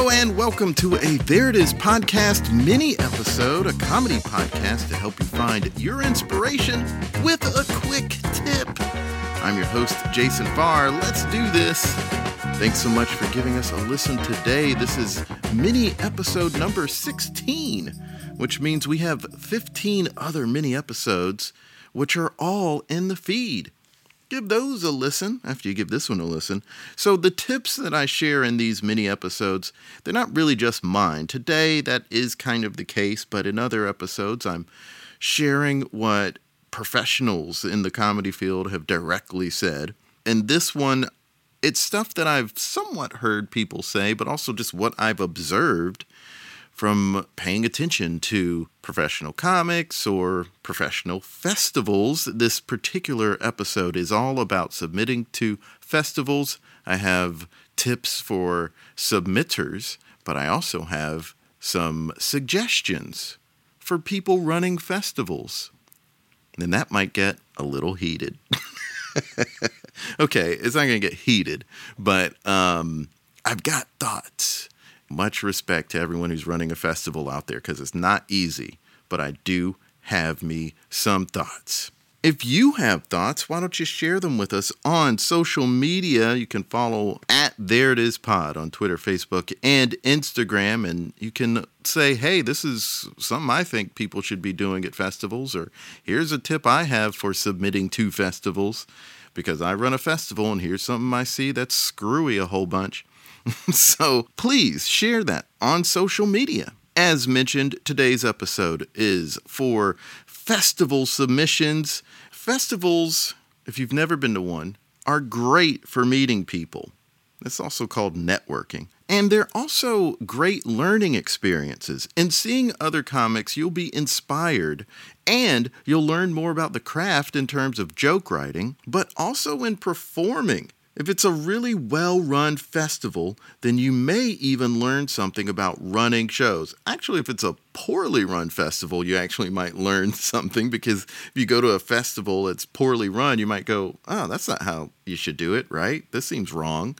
Hello and welcome to a There It Is podcast mini episode, a comedy podcast to help you find your inspiration with a quick tip. I'm your host, Jason Farr. Let's do this. Thanks so much for giving us a listen today. This is mini episode number 16, which means we have 15 other mini episodes, which are all in the feed give those a listen after you give this one a listen. So, the tips that I share in these mini episodes, they're not really just mine. Today, that is kind of the case, but in other episodes, I'm sharing what professionals in the comedy field have directly said. And this one, it's stuff that I've somewhat heard people say, but also just what I've observed from paying attention to professional comics or professional festivals. This particular episode is all about submitting to festivals. I have tips for submitters, but I also have some suggestions for people running festivals. And that might get a little heated. okay, it's not going to get heated, but um, I've got thoughts much respect to everyone who's running a festival out there because it's not easy, but I do have me some thoughts. If you have thoughts, why don't you share them with us on social media? You can follow at There It Is Pod on Twitter, Facebook, and Instagram. And you can say, hey, this is something I think people should be doing at festivals, or here's a tip I have for submitting to festivals because I run a festival and here's something I see that's screwy a whole bunch. so please share that on social media. As mentioned, today's episode is for festival submissions. Festivals, if you've never been to one, are great for meeting people. It's also called networking. And they're also great learning experiences. In seeing other comics, you'll be inspired and you'll learn more about the craft in terms of joke writing, but also in performing. If it's a really well run festival, then you may even learn something about running shows. Actually, if it's a poorly run festival, you actually might learn something because if you go to a festival that's poorly run, you might go, oh, that's not how you should do it, right? This seems wrong.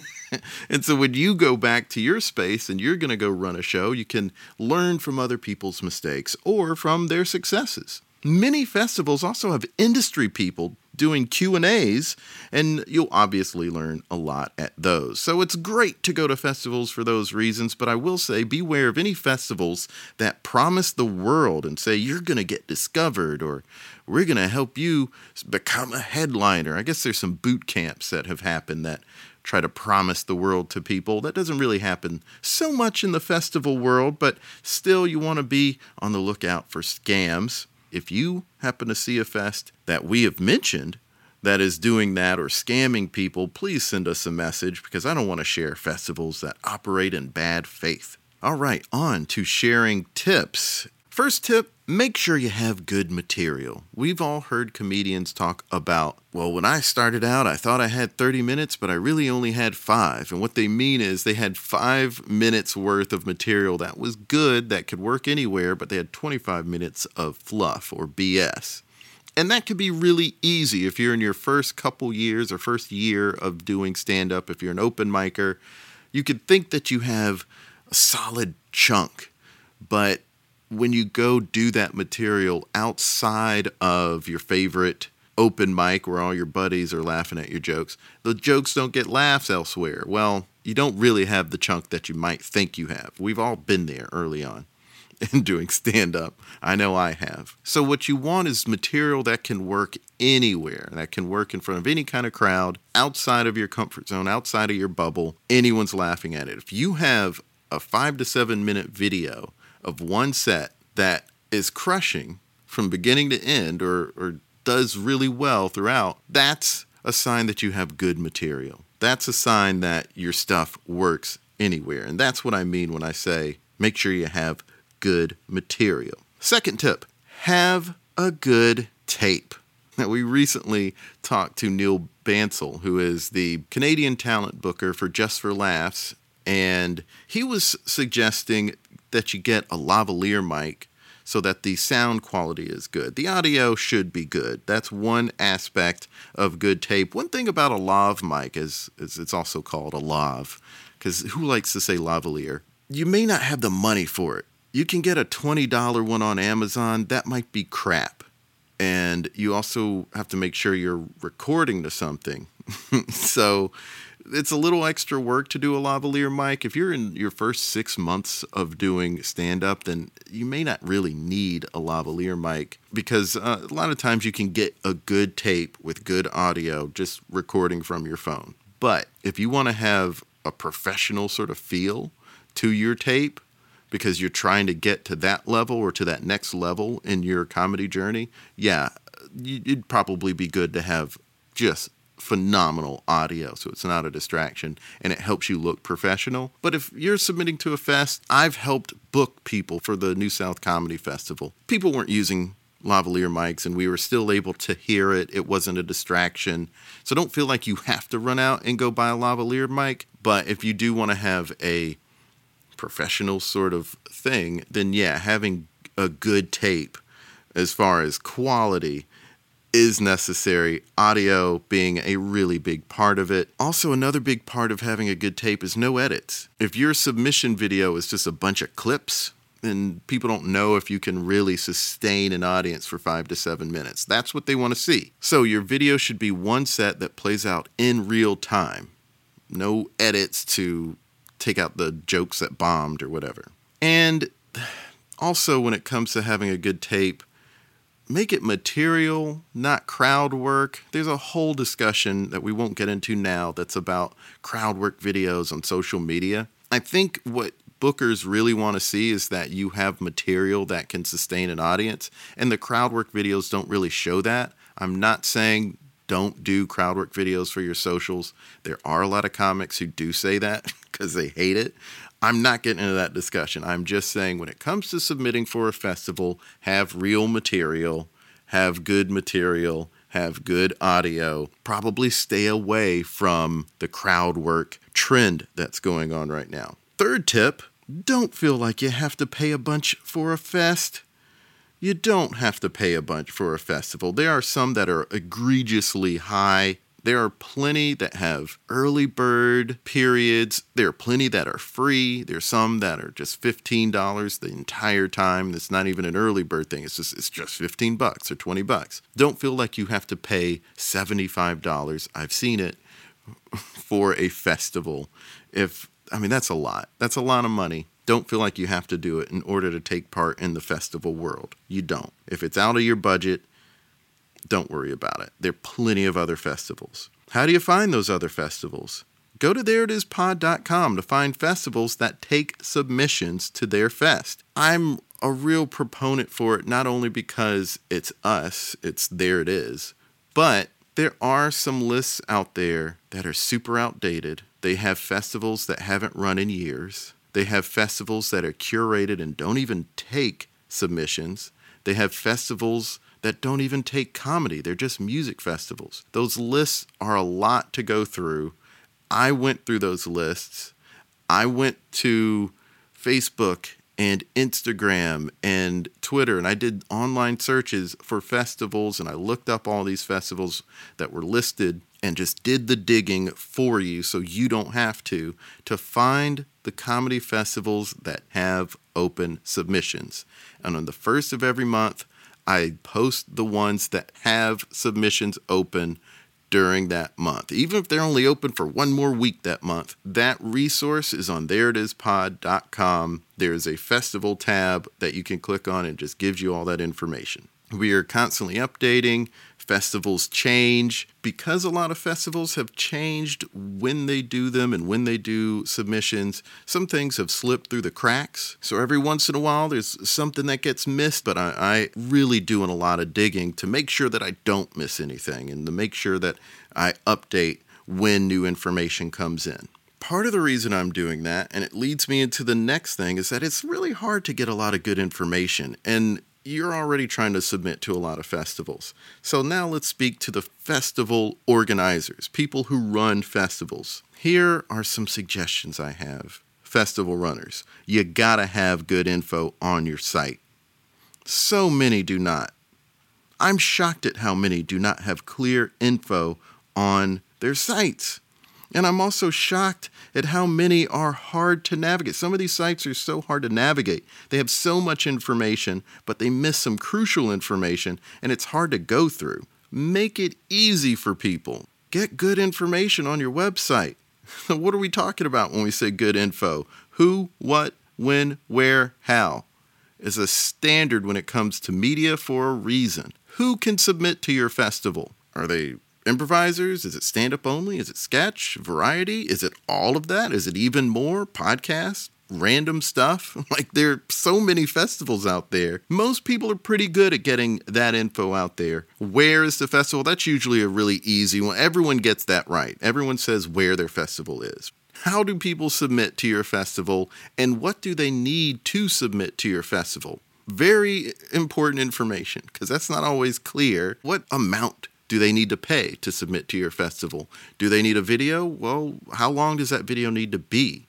and so when you go back to your space and you're going to go run a show, you can learn from other people's mistakes or from their successes. Many festivals also have industry people doing Q&As and you'll obviously learn a lot at those. So it's great to go to festivals for those reasons, but I will say beware of any festivals that promise the world and say you're going to get discovered or we're going to help you become a headliner. I guess there's some boot camps that have happened that try to promise the world to people. That doesn't really happen so much in the festival world, but still you want to be on the lookout for scams if you happen to see a fest that we have mentioned that is doing that or scamming people, please send us a message because I don't want to share festivals that operate in bad faith. All right, on to sharing tips. First tip make sure you have good material. We've all heard comedians talk about, well, when I started out, I thought I had 30 minutes, but I really only had five. And what they mean is they had five minutes worth of material that was good, that could work anywhere, but they had 25 minutes of fluff or BS. And that could be really easy if you're in your first couple years or first year of doing stand up. If you're an open micer, you could think that you have a solid chunk, but when you go do that material outside of your favorite open mic where all your buddies are laughing at your jokes, the jokes don't get laughs elsewhere. Well, you don't really have the chunk that you might think you have. We've all been there early on in doing stand up. I know I have. So, what you want is material that can work anywhere, that can work in front of any kind of crowd, outside of your comfort zone, outside of your bubble. Anyone's laughing at it. If you have a five to seven minute video of one set that is crushing from beginning to end or, or does really well throughout, that's a sign that you have good material. That's a sign that your stuff works anywhere. And that's what I mean when I say make sure you have good material. Second tip have a good tape. Now, we recently talked to Neil Bansell, who is the Canadian talent booker for Just for Laughs, and he was suggesting that you get a lavalier mic so that the sound quality is good. The audio should be good. That's one aspect of good tape. One thing about a lav mic is, is it's also called a lav because who likes to say lavalier? You may not have the money for it. You can get a $20 one on Amazon. That might be crap. And you also have to make sure you're recording to something. so it's a little extra work to do a lavalier mic. If you're in your first six months of doing stand up, then you may not really need a lavalier mic because uh, a lot of times you can get a good tape with good audio just recording from your phone. But if you want to have a professional sort of feel to your tape, because you're trying to get to that level or to that next level in your comedy journey, yeah, you'd probably be good to have just phenomenal audio, so it's not a distraction and it helps you look professional. But if you're submitting to a fest, I've helped book people for the New South Comedy Festival. People weren't using lavalier mics and we were still able to hear it. It wasn't a distraction. So don't feel like you have to run out and go buy a lavalier mic. But if you do want to have a professional sort of thing, then yeah, having a good tape as far as quality is necessary, audio being a really big part of it. Also, another big part of having a good tape is no edits. If your submission video is just a bunch of clips, then people don't know if you can really sustain an audience for five to seven minutes. That's what they want to see. So, your video should be one set that plays out in real time. No edits to take out the jokes that bombed or whatever. And also, when it comes to having a good tape, make it material, not crowd work. There's a whole discussion that we won't get into now that's about crowd work videos on social media. I think what bookers really want to see is that you have material that can sustain an audience, and the crowd work videos don't really show that. I'm not saying don't do crowd work videos for your socials. There are a lot of comics who do say that because they hate it. I'm not getting into that discussion. I'm just saying when it comes to submitting for a festival, have real material, have good material, have good audio. Probably stay away from the crowd work trend that's going on right now. Third tip don't feel like you have to pay a bunch for a fest. You don't have to pay a bunch for a festival. There are some that are egregiously high there are plenty that have early bird periods. There are plenty that are free. There's some that are just $15 the entire time. It's not even an early bird thing. It's just it's just 15 bucks or 20 bucks. Don't feel like you have to pay $75. I've seen it for a festival. If I mean that's a lot. That's a lot of money. Don't feel like you have to do it in order to take part in the festival world. You don't. If it's out of your budget, don't worry about it. There are plenty of other festivals. How do you find those other festivals? Go to thereitispod.com to find festivals that take submissions to their fest. I'm a real proponent for it, not only because it's us, it's there it is, but there are some lists out there that are super outdated. They have festivals that haven't run in years. They have festivals that are curated and don't even take submissions. They have festivals that don't even take comedy, they're just music festivals. Those lists are a lot to go through. I went through those lists. I went to Facebook and Instagram and Twitter, and I did online searches for festivals, and I looked up all these festivals that were listed and just did the digging for you so you don't have to to find the comedy festivals that have open submissions. And on the first of every month, I post the ones that have submissions open during that month. Even if they're only open for one more week that month, that resource is on thereitispod.com. There's a festival tab that you can click on and just gives you all that information. We are constantly updating festivals change because a lot of festivals have changed when they do them and when they do submissions. Some things have slipped through the cracks. So every once in a while, there's something that gets missed, but I, I really doing a lot of digging to make sure that I don't miss anything and to make sure that I update when new information comes in part of the reason I'm doing that, and it leads me into the next thing, is that it's really hard to get a lot of good information. And you're already trying to submit to a lot of festivals. So now let's speak to the festival organizers, people who run festivals. Here are some suggestions I have. Festival runners, you gotta have good info on your site. So many do not. I'm shocked at how many do not have clear info on their sites. And I'm also shocked at how many are hard to navigate. Some of these sites are so hard to navigate. They have so much information, but they miss some crucial information, and it's hard to go through. Make it easy for people. Get good information on your website. what are we talking about when we say good info? Who, what, when, where, how is a standard when it comes to media for a reason. Who can submit to your festival? Are they improvisers? Is it stand up only? Is it sketch, variety? Is it all of that? Is it even more podcast? Random stuff. Like, there are so many festivals out there. Most people are pretty good at getting that info out there. Where is the festival? That's usually a really easy one. Everyone gets that right. Everyone says where their festival is. How do people submit to your festival, and what do they need to submit to your festival? Very important information because that's not always clear. What amount do they need to pay to submit to your festival? Do they need a video? Well, how long does that video need to be?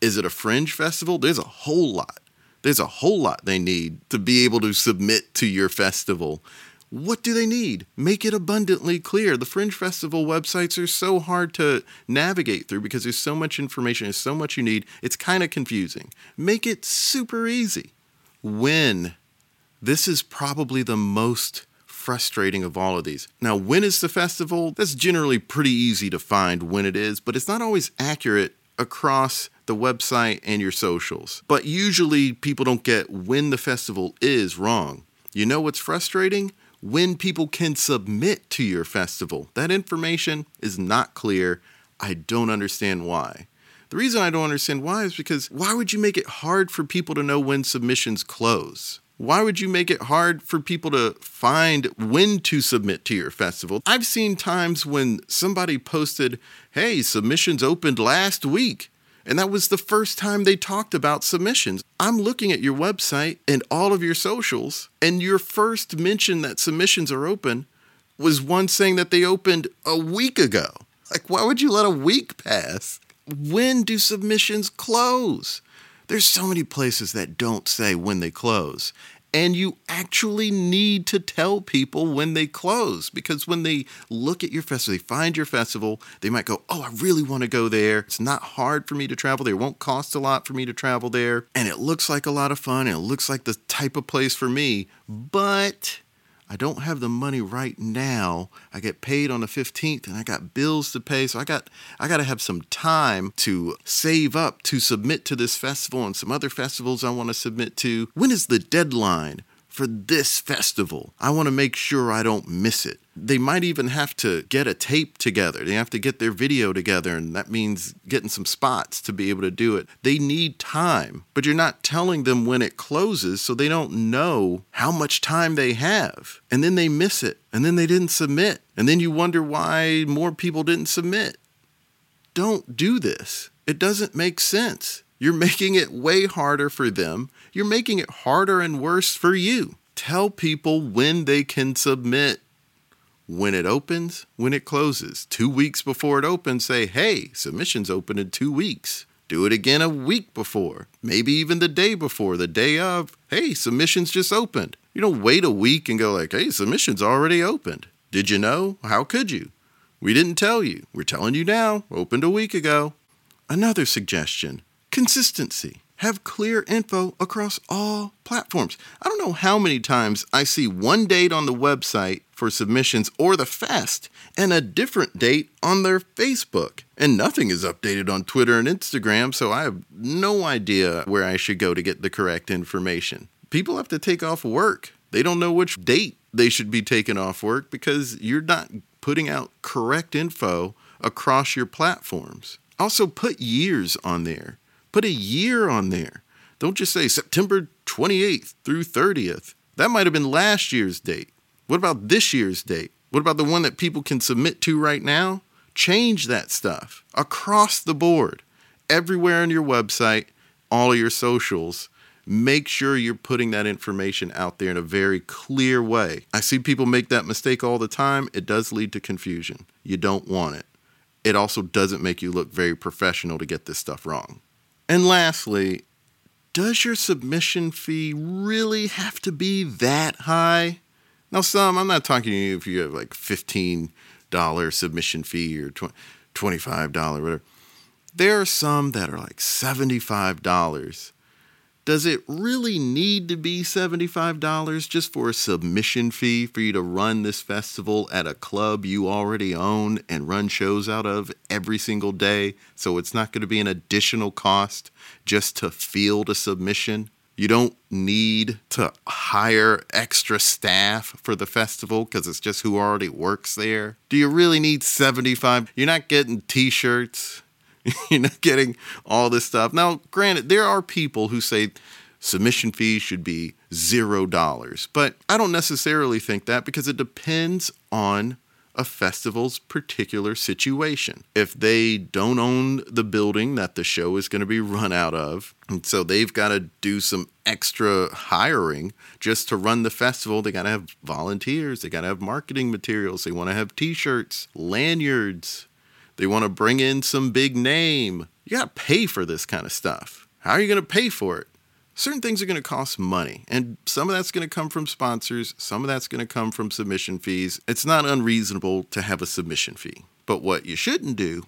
Is it a fringe festival? There's a whole lot. There's a whole lot they need to be able to submit to your festival. What do they need? Make it abundantly clear. The Fringe Festival websites are so hard to navigate through because there's so much information, there's so much you need. It's kind of confusing. Make it super easy. When? This is probably the most frustrating of all of these. Now, when is the festival? That's generally pretty easy to find when it is, but it's not always accurate across the website and your socials. But usually people don't get when the festival is wrong. You know what's frustrating? When people can submit to your festival. That information is not clear. I don't understand why. The reason I don't understand why is because why would you make it hard for people to know when submissions close? Why would you make it hard for people to find when to submit to your festival? I've seen times when somebody posted, hey, submissions opened last week. And that was the first time they talked about submissions. I'm looking at your website and all of your socials, and your first mention that submissions are open was one saying that they opened a week ago. Like, why would you let a week pass? When do submissions close? There's so many places that don't say when they close. And you actually need to tell people when they close because when they look at your festival, they find your festival, they might go, Oh, I really want to go there. It's not hard for me to travel there. It won't cost a lot for me to travel there. And it looks like a lot of fun and it looks like the type of place for me. But I don't have the money right now. I get paid on the 15th and I got bills to pay. So I got I got to have some time to save up to submit to this festival and some other festivals I want to submit to. When is the deadline for this festival. I want to make sure I don't miss it. They might even have to get a tape together. They have to get their video together, and that means getting some spots to be able to do it. They need time, but you're not telling them when it closes, so they don't know how much time they have. And then they miss it, and then they didn't submit. And then you wonder why more people didn't submit. Don't do this. It doesn't make sense. You're making it way harder for them. You're making it harder and worse for you. Tell people when they can submit. When it opens, when it closes. Two weeks before it opens, say, hey, submissions open in two weeks. Do it again a week before, maybe even the day before, the day of, hey, submissions just opened. You don't wait a week and go like, hey, submissions already opened. Did you know? How could you? We didn't tell you. We're telling you now. Opened a week ago. Another suggestion consistency. Have clear info across all platforms. I don't know how many times I see one date on the website for submissions or the fest and a different date on their Facebook. And nothing is updated on Twitter and Instagram, so I have no idea where I should go to get the correct information. People have to take off work. They don't know which date they should be taking off work because you're not putting out correct info across your platforms. Also, put years on there. Put a year on there. Don't just say September 28th through 30th. That might have been last year's date. What about this year's date? What about the one that people can submit to right now? Change that stuff across the board, everywhere on your website, all your socials. Make sure you're putting that information out there in a very clear way. I see people make that mistake all the time. It does lead to confusion. You don't want it. It also doesn't make you look very professional to get this stuff wrong. And lastly, does your submission fee really have to be that high? Now, some, I'm not talking to you if you have like $15 submission fee or $25, whatever. There are some that are like $75. Does it really need to be $75 just for a submission fee for you to run this festival at a club you already own and run shows out of every single day? So it's not going to be an additional cost just to field a submission? You don't need to hire extra staff for the festival because it's just who already works there. Do you really need 75? You're not getting t shirts. You're not getting all this stuff. Now, granted, there are people who say submission fees should be zero dollars, but I don't necessarily think that because it depends on a festival's particular situation. If they don't own the building that the show is going to be run out of, and so they've got to do some extra hiring just to run the festival, they got to have volunteers, they got to have marketing materials, they want to have t shirts, lanyards, they want to bring in some big name. You got to pay for this kind of stuff. How are you going to pay for it? certain things are going to cost money, and some of that's going to come from sponsors, some of that's going to come from submission fees. It's not unreasonable to have a submission fee, but what you shouldn't do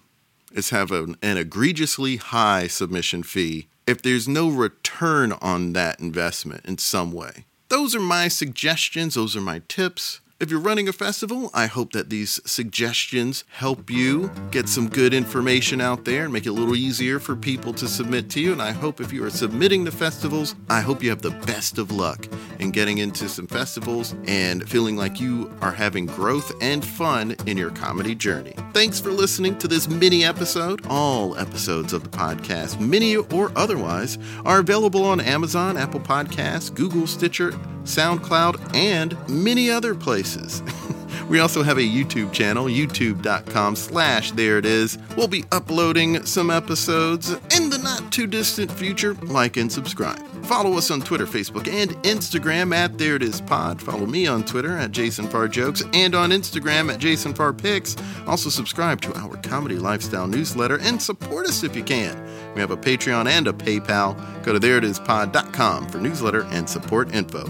is have an, an egregiously high submission fee if there's no return on that investment in some way. Those are my suggestions, those are my tips. If you're running a festival, I hope that these suggestions help you get some good information out there and make it a little easier for people to submit to you. And I hope if you are submitting to festivals, I hope you have the best of luck in getting into some festivals and feeling like you are having growth and fun in your comedy journey. Thanks for listening to this mini episode. All episodes of the podcast, mini or otherwise, are available on Amazon, Apple Podcasts, Google, Stitcher, SoundCloud, and many other places. we also have a YouTube channel, youtube.com slash there it is. We'll be uploading some episodes in the not too distant future. Like and subscribe. Follow us on Twitter, Facebook, and Instagram at There It Is Pod. Follow me on Twitter at Jason Farr Jokes and on Instagram at Jason Farr Pics. Also subscribe to our comedy lifestyle newsletter and support us if you can. We have a Patreon and a PayPal. Go to thereitispod.com for newsletter and support info.